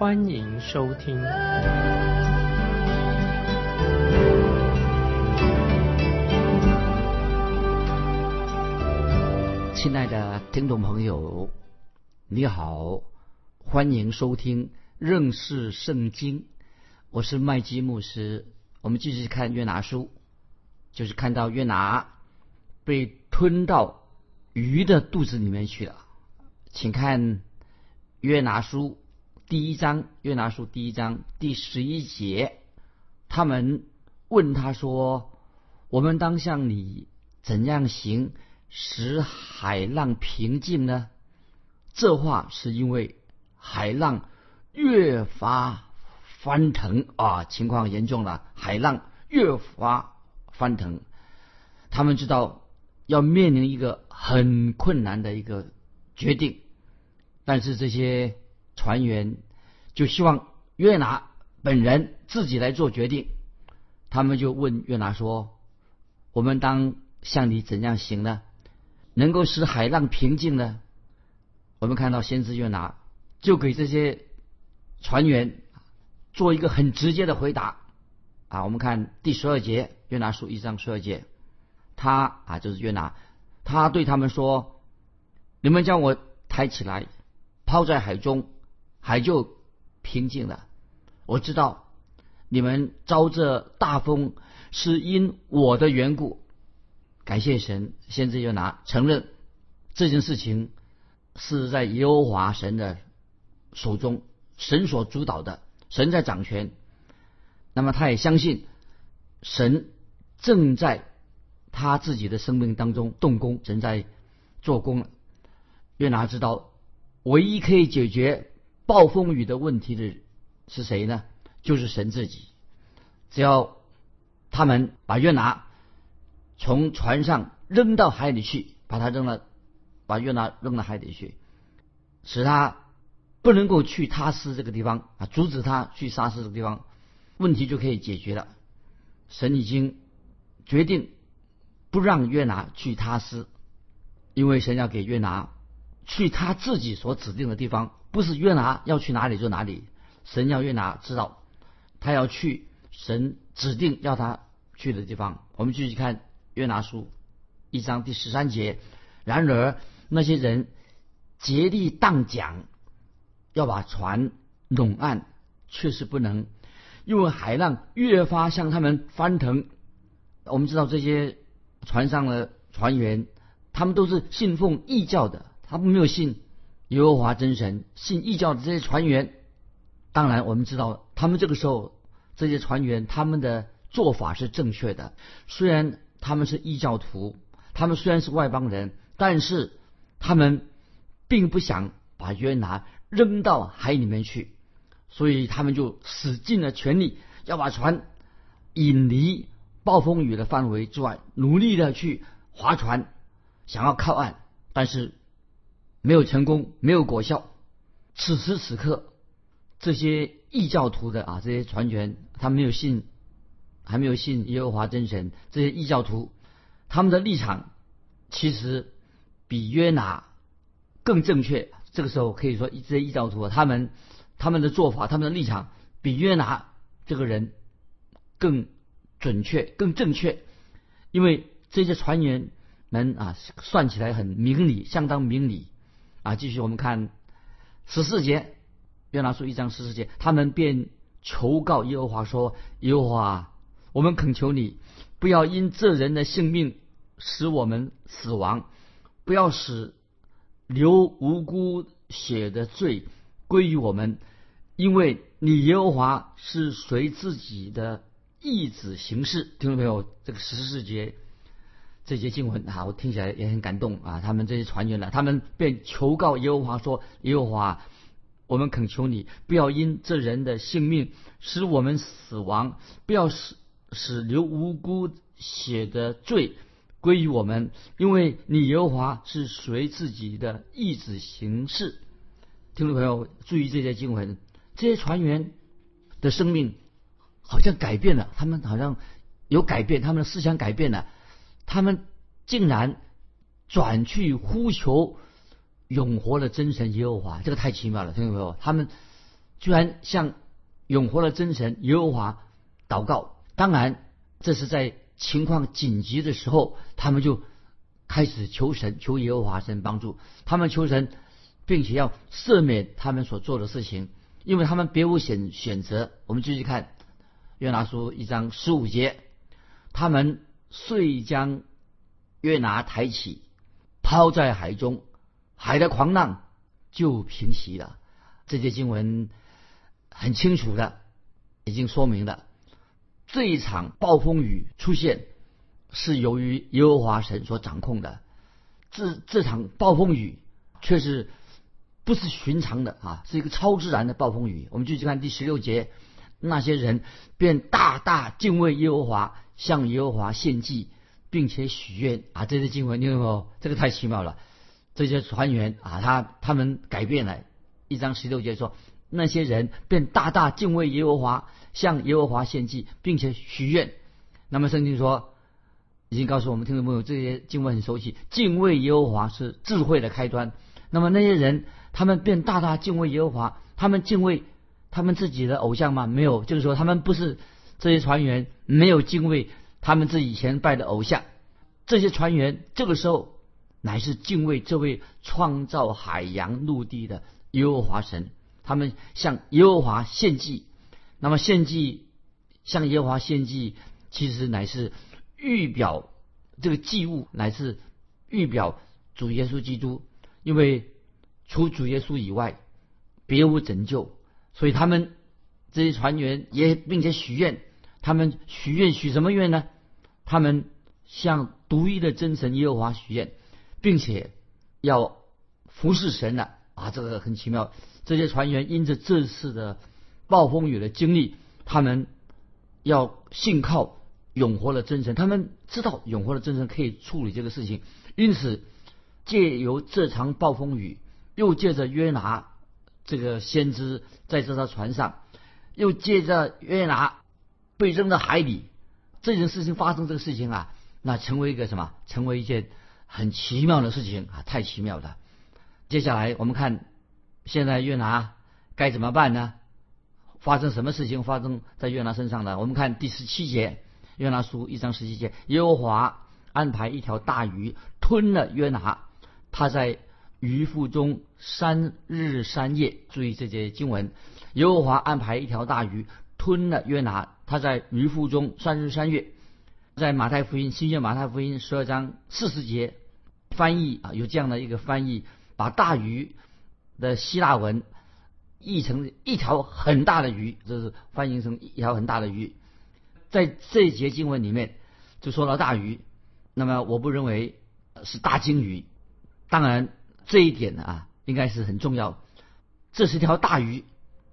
欢迎收听。亲爱的听众朋友，你好，欢迎收听认识圣经。我是麦基牧师，我们继续看约拿书，就是看到约拿被吞到鱼的肚子里面去了。请看约拿书第一章，约拿书第一章第十一节，他们问他说：“我们当向你怎样行？”使海浪平静呢？这话是因为海浪越发翻腾啊，情况严重了。海浪越发翻腾，他们知道要面临一个很困难的一个决定，但是这些船员就希望约拿本人自己来做决定。他们就问约拿说：“我们当向你怎样行呢？”能够使海浪平静呢？我们看到先知约拿就给这些船员做一个很直接的回答啊！我们看第十二节约拿书一章十二节，他啊就是约拿，他对他们说：“你们将我抬起来，抛在海中，海就平静了。我知道你们遭这大风是因我的缘故。”感谢神，先知约拿承认这件事情是在耶和华神的手中，神所主导的，神在掌权。那么他也相信神正在他自己的生命当中动工，正在做工。约拿知道，唯一可以解决暴风雨的问题的是谁呢？就是神自己。只要他们把约拿。从船上扔到海里去，把他扔了，把约拿扔到海里去，使他不能够去他斯这个地方啊，阻止他去沙斯这个地方，问题就可以解决了。神已经决定不让约拿去他斯，因为神要给约拿去他自己所指定的地方，不是约拿要去哪里就哪里。神要约拿知道，他要去神指定要他去的地方。我们继续看。约拿书一章第十三节，然而那些人竭力荡桨，要把船拢岸，却是不能，因为海浪越发向他们翻腾。我们知道这些船上的船员，他们都是信奉异教的，他们没有信耶和华真神，信异教的这些船员，当然我们知道，他们这个时候这些船员他们的做法是正确的，虽然。他们是异教徒，他们虽然是外邦人，但是他们并不想把约拿扔到海里面去，所以他们就使尽了全力要把船引离暴风雨的范围之外，努力的去划船，想要靠岸，但是没有成功，没有果效。此时此刻，这些异教徒的啊，这些船员，他没有信。还没有信耶和华真神，这些异教徒，他们的立场其实比约拿更正确。这个时候可以说，这些异教徒他们他们的做法，他们的立场比约拿这个人更准确、更正确。因为这些船员们啊，算起来很明理，相当明理啊。继续我们看十四节，约拿书一章十四节，他们便求告耶和华说：“耶和华。”我们恳求你，不要因这人的性命使我们死亡，不要使流无辜血的罪归于我们，因为你耶和华是随自己的意志行事。听到没有？这个十四节这节经文啊，我听起来也很感动啊。他们这些船员呢，他们便求告耶和华说：“耶和华，我们恳求你，不要因这人的性命使我们死亡，不要使使流无辜血的罪归于我们，因为你耶和华是随自己的意志行事。听众朋友，注意这些经文，这些船员的生命好像改变了，他们好像有改变，他们的思想改变了，他们竟然转去呼求永活的真神耶和华，这个太奇妙了，听众朋友，他们居然向永活的真神耶和华祷告。当然，这是在情况紧急的时候，他们就开始求神，求耶和华神帮助他们，求神。并且要赦免他们所做的事情，因为他们别无选选择。我们继续看约拿书一章十五节，他们遂将约拿抬起，抛在海中，海的狂浪就平息了。这些经文很清楚的，已经说明了这一场暴风雨出现是由于耶和华神所掌控的。这这场暴风雨却是。不是寻常的啊，是一个超自然的暴风雨。我们继续看第十六节，那些人便大大敬畏耶和华，向耶和华献祭，并且许愿啊。这些经文，你看哦，这个太奇妙了。这些船员啊，他他们改变了。一章十六节说，那些人便大大敬畏耶和华，向耶和华献祭，并且许愿。那么圣经说，已经告诉我们听众朋友，这些经文很熟悉。敬畏耶和华是智慧的开端。那么那些人。他们便大大敬畏耶和华，他们敬畏他们自己的偶像吗？没有，就是说他们不是这些船员没有敬畏他们自己以前拜的偶像，这些船员这个时候乃是敬畏这位创造海洋陆地的耶和华神，他们向耶和华献祭。那么献祭向耶和华献祭，其实乃是预表这个祭物乃是预表主耶稣基督，因为。除主耶稣以外，别无拯救。所以他们这些船员也并且许愿，他们许愿许什么愿呢？他们向独一的真神耶和华许愿，并且要服侍神了啊！这个很奇妙。这些船员因着这次的暴风雨的经历，他们要信靠永活的真神，他们知道永活的真神可以处理这个事情，因此借由这场暴风雨。又借着约拿这个先知在这艘船上，又借着约拿被扔到海里，这件事情发生这个事情啊，那成为一个什么？成为一件很奇妙的事情啊，太奇妙了。接下来我们看，现在约拿该怎么办呢？发生什么事情发生在约拿身上呢？我们看第十七节，约拿书一章十七节，耶和华安排一条大鱼吞了约拿，他在。鱼腹中三日三夜，注意这些经文。耶和华安排一条大鱼吞了约拿，他在鱼腹中三日三月。在马太福音新约马太福音十二章四十节翻译啊，有这样的一个翻译，把大鱼的希腊文译成一条很大的鱼，这是翻译成一条很大的鱼。在这一节经文里面就说到大鱼，那么我不认为是大鲸鱼，当然。这一点啊，应该是很重要。这是条大鱼，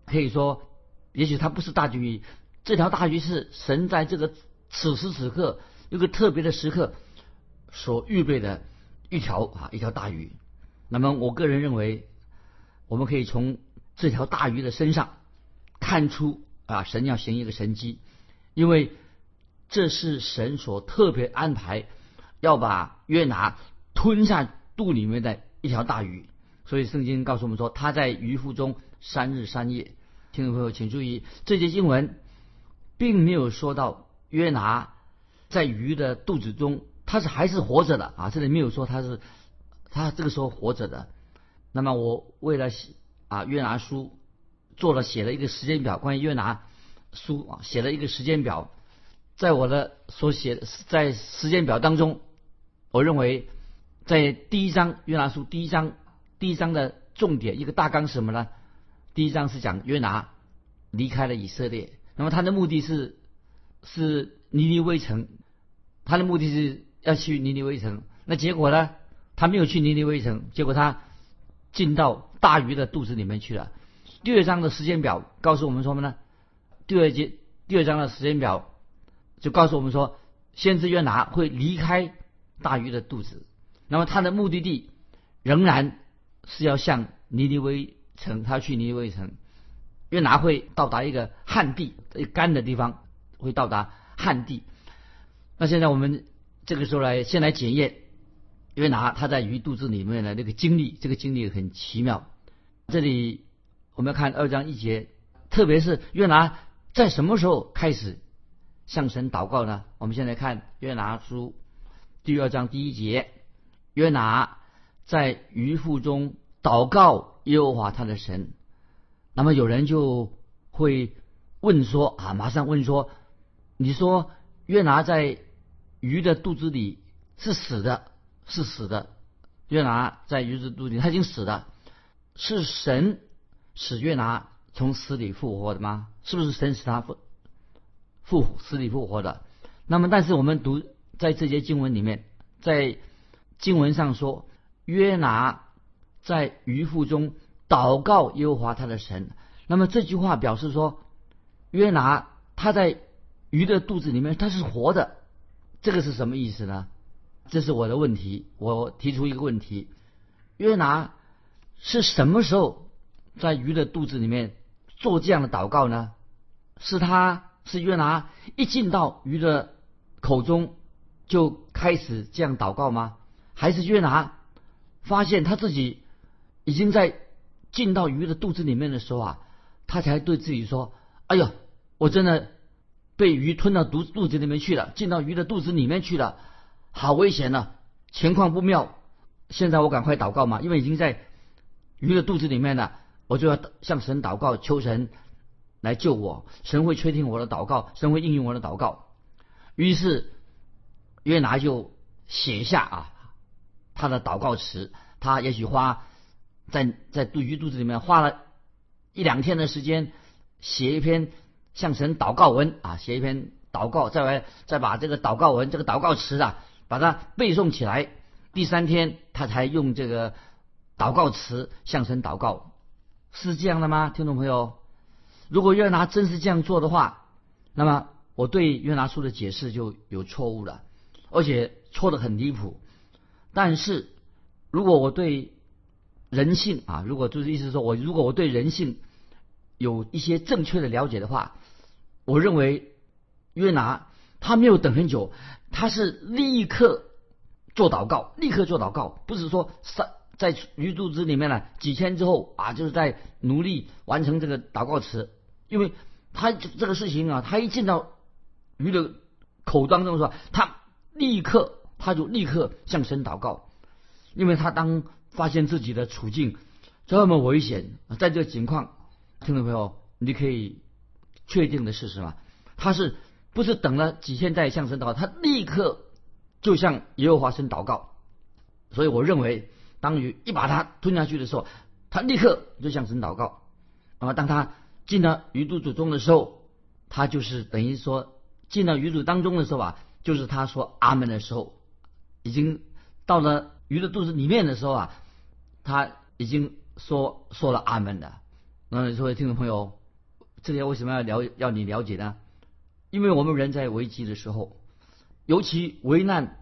可以说，也许它不是大鲸鱼。这条大鱼是神在这个此时此刻一个特别的时刻所预备的一条啊一条大鱼。那么我个人认为，我们可以从这条大鱼的身上看出啊，神要行一个神迹，因为这是神所特别安排要把约拿吞下肚里面的。一条大鱼，所以圣经告诉我们说，他在鱼腹中三日三夜。听众朋友，请注意，这节经文并没有说到约拿在鱼的肚子中，他是还是活着的啊！这里没有说他是他这个时候活着的。那么我为了写啊约拿书做了写了一个时间表，关于约拿书啊写了一个时间表，在我的所写在时间表当中，我认为。在第一章约拿书第一章第一章的重点一个大纲是什么呢？第一章是讲约拿离开了以色列，那么他的目的是是尼尼微城，他的目的是要去尼尼微城。那结果呢？他没有去尼尼微城，结果他进到大鱼的肚子里面去了。第二章的时间表告诉我们什么呢？第二节第二章的时间表就告诉我们说，先知约拿会离开大鱼的肚子，那么他的目的地仍然是要向尼尼微城，他去尼尼微城，约拿会到达一个旱地，一干的地方，会到达旱地。那现在我们这个时候来先来检验约拿他在鱼肚子里面的那个经历，这个经历很奇妙。这里我们要看二章一节，特别是约拿在什么时候开始向神祷告呢？我们现在看约拿书第二章第一节，约拿在鱼腹中祷告耶和华他的神。那么有人就会问说啊，马上问说，你说约拿在鱼的肚子里是死的，是死的。约拿在鱼的肚子里，他已经死了。是神使约拿从死里复活的吗？是不是神使他复复死里复活的？那么，但是我们读在这些经文里面，在经文上说，约拿在鱼腹中祷告耶和华他的神。那么这句话表示说，约拿他在鱼的肚子里面他是活的。这个是什么意思呢？这是我的问题。我提出一个问题：约拿是什么时候在鱼的肚子里面做这样的祷告呢？是他是约拿一进到鱼的口中就开始这样祷告吗？还是约拿发现他自己已经在进到鱼的肚子里面的时候啊，他才对自己说：“哎呦，我真的。”被鱼吞到肚肚子里面去了，进到鱼的肚子里面去了，好危险呐！情况不妙。现在我赶快祷告嘛，因为已经在鱼的肚子里面了，我就要向神祷告，求神来救我。神会垂听我的祷告，神会应用我的祷告。于是约拿就写下啊他的祷告词，他也许花在在肚鱼肚子里面花了一两天的时间写一篇。向神祷告文啊，写一篇祷告，再来再把这个祷告文、这个祷告词啊，把它背诵起来。第三天，他才用这个祷告词向神祷告，是这样的吗？听众朋友，如果约拿真是这样做的话，那么我对约拿书的解释就有错误了，而且错的很离谱。但是，如果我对人性啊，如果就是意思说我如果我对人性有一些正确的了解的话，我认为约拿他没有等很久，他是立刻做祷告，立刻做祷告，不是说在在鱼肚子里面呢几天之后啊，就是在努力完成这个祷告词，因为他这个事情啊，他一进到鱼的口当中说，他立刻他就立刻向神祷告，因为他当发现自己的处境这么危险，在这个情况，听众朋友，你可以。确定的事实嘛？他是不是等了几天再向神祷告？他立刻就向耶和华神祷告。所以我认为，当鱼一把它吞下去的时候，他立刻就向神祷告。那么当他进了鱼肚子中的时候，他就是等于说进到鱼肚当中的时候啊，就是他说阿门的时候，已经到了鱼的肚子里面的时候啊，他已经说说了阿门的。那么，各位听众朋友。这些为什么要了要你了解呢？因为我们人在危机的时候，尤其危难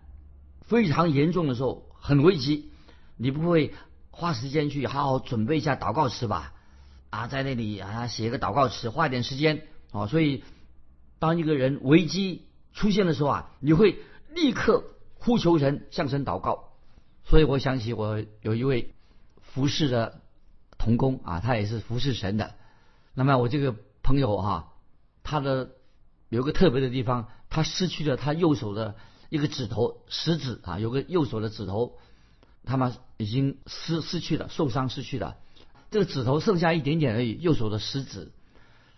非常严重的时候，很危机，你不会花时间去好好准备一下祷告词吧？啊，在那里啊写一个祷告词，花一点时间啊。所以，当一个人危机出现的时候啊，你会立刻呼求神，向神祷告。所以我想起我有一位服侍的童工啊，他也是服侍神的。那么我这个朋友哈，他的有个特别的地方，他失去了他右手的一个指头，食指啊，有个右手的指头，他们已经失失去了，受伤失去了，这个指头剩下一点点而已，右手的食指。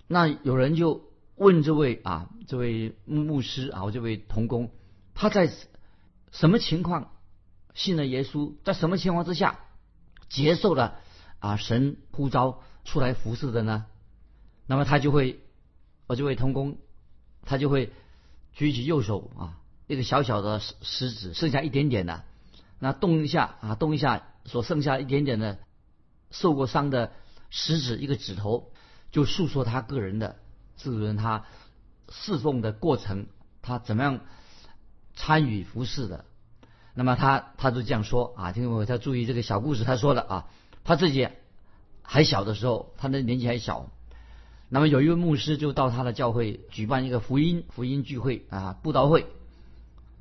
那有人就问这位啊，这位牧牧师啊，我这位童工，他在什么情况信了耶稣，在什么情况之下接受了啊神呼召出来服侍的呢？那么他就会，我就会通工，他就会举起右手啊，一个小小的食食指，剩下一点点的，那动一下啊，动一下，所剩下一点点的受过伤的食指一个指头，就诉说他个人的这个人他侍奉的过程，他怎么样参与服侍的。那么他他就这样说啊，听众朋友，他注意这个小故事，他说的啊，他自己还小的时候，他的年纪还小。那么有一位牧师就到他的教会举办一个福音福音聚会啊布道会。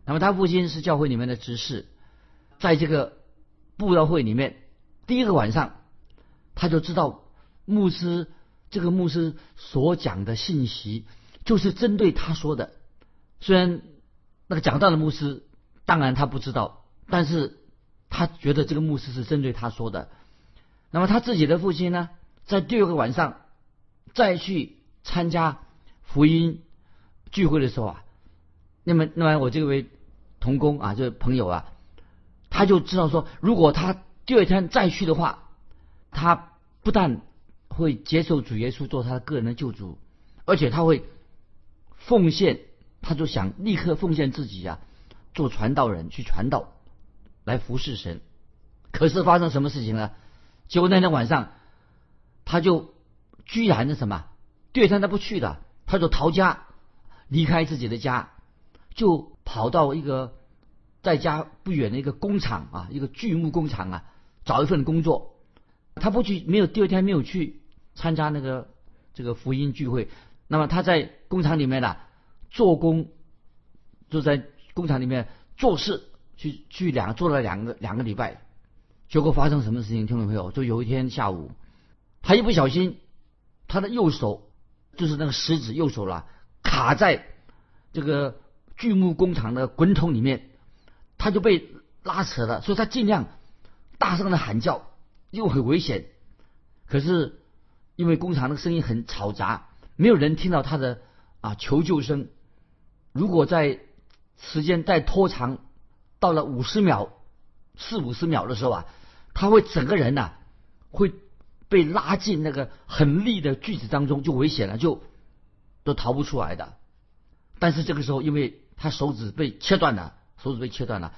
那么他父亲是教会里面的执事，在这个布道会里面，第一个晚上他就知道牧师这个牧师所讲的信息就是针对他说的。虽然那个讲道的牧师。当然他不知道，但是他觉得这个牧师是针对他说的。那么他自己的父亲呢，在第二个晚上再去参加福音聚会的时候啊，那么那么我这位同工啊，这位朋友啊，他就知道说，如果他第二天再去的话，他不但会接受主耶稣做他个人的救主，而且他会奉献，他就想立刻奉献自己啊。做传道人去传道，来服侍神。可是发生什么事情呢？结果那天晚上，他就居然的什么？第二天他不去了，他就逃家，离开自己的家，就跑到一个在家不远的一个工厂啊，一个锯木工厂啊，找一份工作。他不去，没有第二天没有去参加那个这个福音聚会。那么他在工厂里面呢，做工就在。工厂里面做事，去去两做了两个两个礼拜，结果发生什么事情？听众朋友，就有一天下午，他一不小心，他的右手就是那个食指右手了，卡在这个锯木工厂的滚筒里面，他就被拉扯了。所以他尽量大声的喊叫，又很危险。可是因为工厂的声音很嘈杂，没有人听到他的啊求救声。如果在时间再拖长，到了五十秒、四五十秒的时候啊，他会整个人呐会被拉进那个很利的锯子当中，就危险了，就都逃不出来的。但是这个时候，因为他手指被切断了，手指被切断了，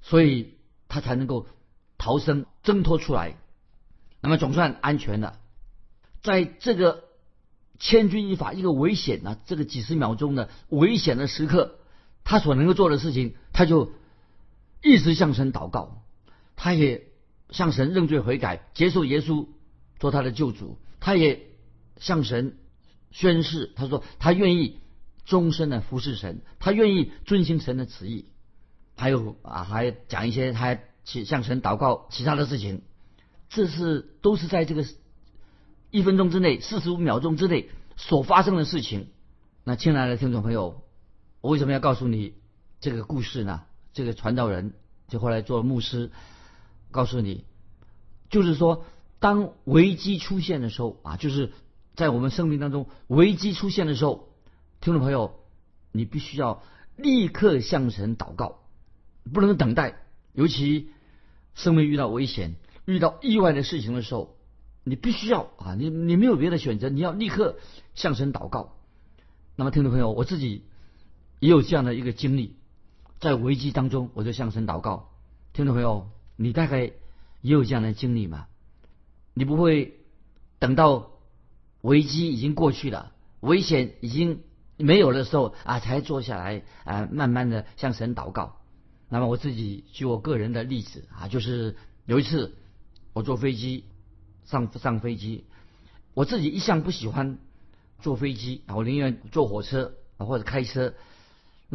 所以他才能够逃生挣脱出来，那么总算安全了。在这个千钧一发、一个危险啊，这个几十秒钟的危险的时刻。他所能够做的事情，他就一直向神祷告，他也向神认罪悔改，接受耶稣做他的救主。他也向神宣誓，他说他愿意终身的服侍神，他愿意遵行神的旨意。还有啊，还讲一些他去向神祷告其他的事情，这是都是在这个一分钟之内、四十五秒钟之内所发生的事情。那亲爱的听众朋友。我为什么要告诉你这个故事呢？这个传道人就后来做牧师，告诉你，就是说，当危机出现的时候啊，就是在我们生命当中危机出现的时候，听众朋友，你必须要立刻向神祷告，不能等待。尤其生命遇到危险、遇到意外的事情的时候，你必须要啊，你你没有别的选择，你要立刻向神祷告。那么，听众朋友，我自己。也有这样的一个经历，在危机当中，我就向神祷告。听众朋友，你大概也有这样的经历吗？你不会等到危机已经过去了，危险已经没有的时候啊，才坐下来啊，慢慢的向神祷告。那么我自己举我个人的例子啊，就是有一次我坐飞机上上飞机，我自己一向不喜欢坐飞机啊，我宁愿坐火车啊或者开车。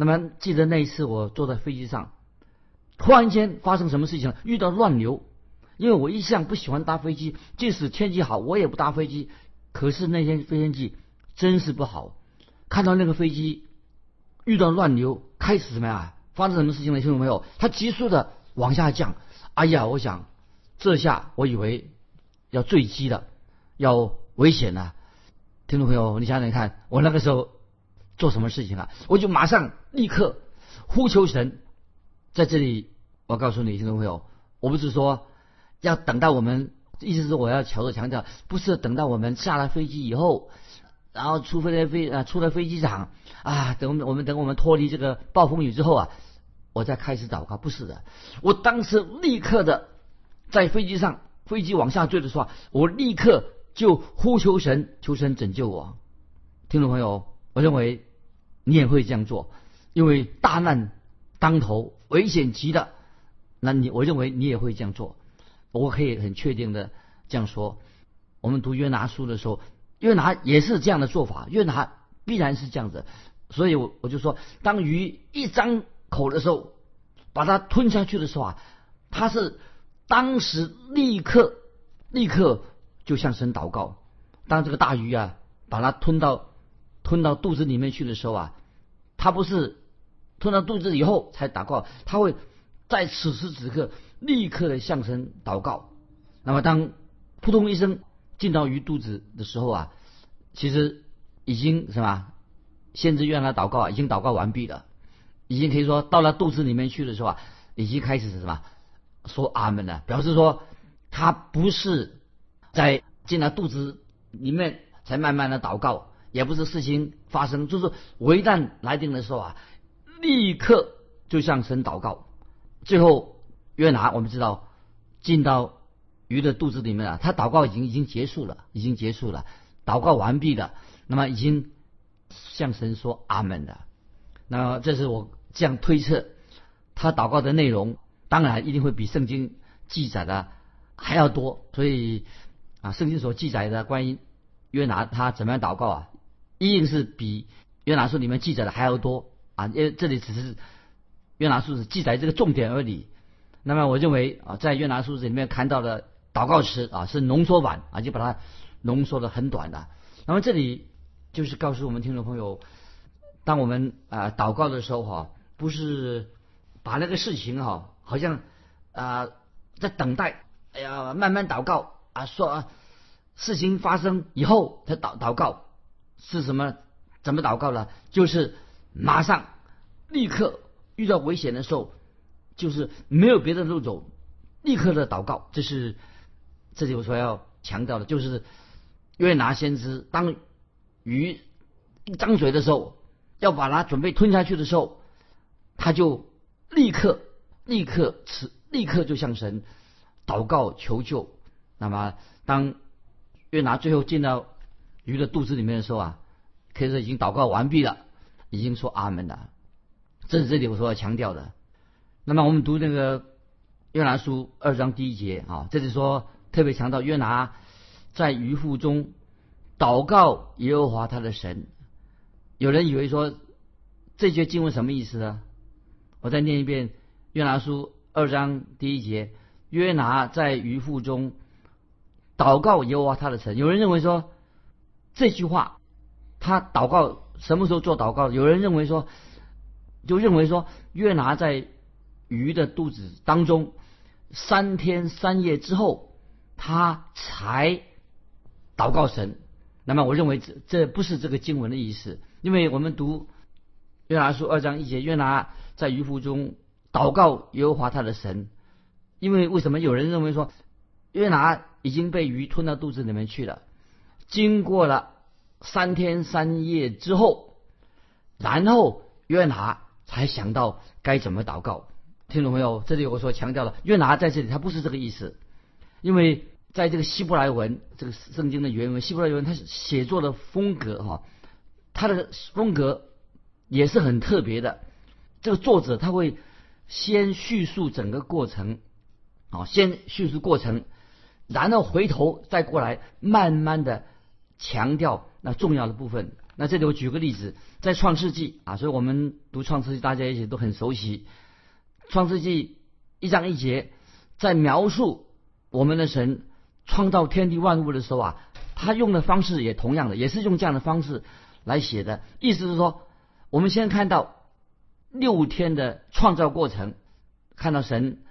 那么记得那一次我坐在飞机上，突然间发生什么事情了？遇到乱流，因为我一向不喜欢搭飞机，即使天气好我也不搭飞机。可是那天飞天气真是不好，看到那个飞机遇到乱流，开始什么呀？发生什么事情了？听众朋友，它急速的往下降。哎呀，我想这下我以为要坠机了，要危险了。听众朋友，你想想看，我那个时候。做什么事情啊？我就马上立刻呼求神，在这里，我告诉你听众朋友，我不是说要等到我们，意思是我要强调强调，不是等到我们下了飞机以后，然后出飞飞啊出了飞机场啊，等我们我们等我们脱离这个暴风雨之后啊，我再开始祷告，不是的，我当时立刻的在飞机上，飞机往下坠的时候，我立刻就呼求神，求神拯救我。听众朋友，我认为你也会这样做，因为大难当头，危险极的，那你我认为你也会这样做。我可以很确定的这样说。我们读约拿书的时候，约拿也是这样的做法，约拿必然是这样子。所以，我我就说，当鱼一张口的时候，把它吞下去的时候啊，他是当时立刻立刻就向神祷告。当这个大鱼啊把它吞到吞到肚子里面去的时候啊，他不是吞到肚子以后才祷告，他会在此时此刻立刻的向神祷告。那么，当扑通一声进到鱼肚子的时候啊，其实已经什么？先知约拿祷告，已经祷告完毕了，已经可以说到了肚子里面去的时候啊，已经开始什么说阿门了，表示说他不是在进了肚子里面才慢慢的祷告，也不是事情发生，就是我一旦来临的时候啊，立刻就向神祷告。最后约拿我们知道进到鱼的肚子里面啊，他祷告已经已经结束了，已经结束了，祷告完毕了，那么已经。向神说阿门的，那这是我这样推测，他祷告的内容当然一定会比圣经记载的还要多，所以啊，圣经所记载的关于约拿他怎么样祷告啊，一定是比约拿书里面记载的还要多啊，因为这里只是约拿书是记载这个重点而已。那么我认为啊，在约拿书里面看到的祷告词啊是浓缩版啊，就把它浓缩的很短的。那么这里。就是告诉我们听众朋友，当我们啊祷告的时候哈，不是把那个事情哈，好像啊在等待，哎呀慢慢祷告啊，说啊事情发生以后才祷祷告是什么？怎么祷告呢？就是马上立刻遇到危险的时候，就是没有别的路走，立刻的祷告。这是这里我所要强调的，就是约拿先知当。鱼一张嘴的时候，要把它准备吞下去的时候，他就立刻、立刻、此立刻就向神祷告求救。那么，当约拿最后进到鱼的肚子里面的时候啊，可以说已经祷告完毕了，已经说阿门了。这是这里我所要强调的。那么，我们读那个约拿书二章第一节啊，这里说特别强调约拿在鱼腹中。祷告耶和华他的神，有人以为说这节经文什么意思呢？我再念一遍约拿书二章第一节：约拿在鱼腹中祷告耶和华他的神。有人认为说这句话他祷告什么时候做祷告？有人认为说就认为说约拿在鱼的肚子当中三天三夜之后，他才祷告神。那么我认为这这不是这个经文的意思，因为我们读约拿书二章一节，约拿在鱼腹中祷告耶和华他的神。因为为什么有人认为说约拿已经被鱼吞到肚子里面去了？经过了三天三夜之后，然后约拿才想到该怎么祷告。听众朋友，这里我所强调的约拿在这里他不是这个意思，因为。在这个希伯来文，这个圣经的原文，希伯来文他写作的风格哈，他的风格也是很特别的。这个作者他会先叙述整个过程，啊，先叙述过程，然后回头再过来慢慢的强调那重要的部分。那这里我举个例子，在创世纪啊，所以我们读创世纪，大家一起都很熟悉。创世纪一章一节，在描述我们的神。创造天地万物的时候啊，他用的方式也同样的，也是用这样的方式来写的。意思是说，我们先看到六天的创造过程，看到神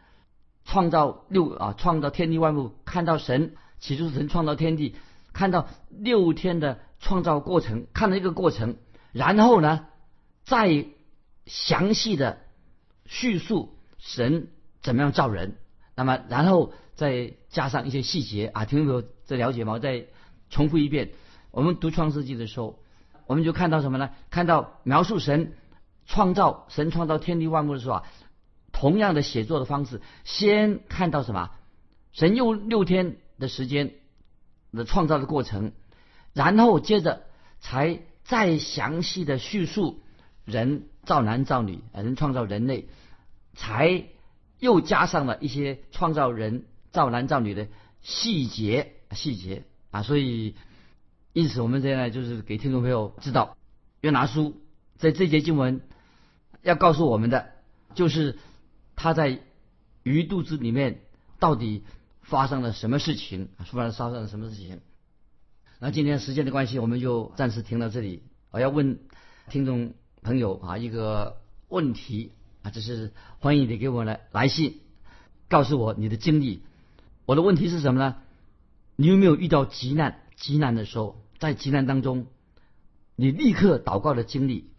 创造六啊，创造天地万物，看到神起初神创造天地，看到六天的创造过程，看到一个过程，然后呢，再详细的叙述神怎么样造人，那么然后。再加上一些细节啊，听众朋友在了解吗？我再重复一遍，我们读创世纪的时候，我们就看到什么呢？看到描述神创造神创造天地万物的时候啊，同样的写作的方式，先看到什么？神用六天的时间的创造的过程，然后接着才再详细的叙述人造男造女，人创造人类，才又加上了一些创造人造男造女的细节细节。啊，所以因此我们现在就是给听众朋友知道，约拿书在这节经文要告诉我们的，就是他在鱼肚子里面到底发生了什么事情，发生发生了什么事情。那今天时间的关系，我们就暂时停到这里。我要问听众朋友啊一个问题啊，这是欢迎你给我来来信，告诉我你的经历。我的问题是什么呢？你有没有遇到急难？急难的时候，在急难当中，你立刻祷告的经历？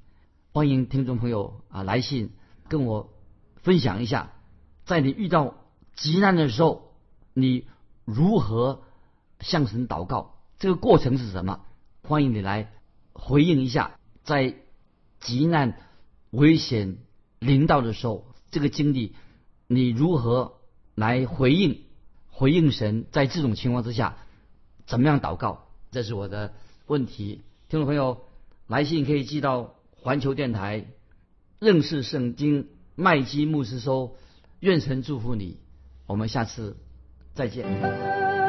欢迎听众朋友啊来信跟我分享一下，在你遇到急难的时候，你如何向神祷告？这个过程是什么？欢迎你来回应一下，在急难、危险临到的时候，这个经历你如何来回应？回应神，在这种情况之下，怎么样祷告？这是我的问题。听众朋友，来信可以寄到环球电台认识圣经麦基牧师收。愿神祝福你，我们下次再见。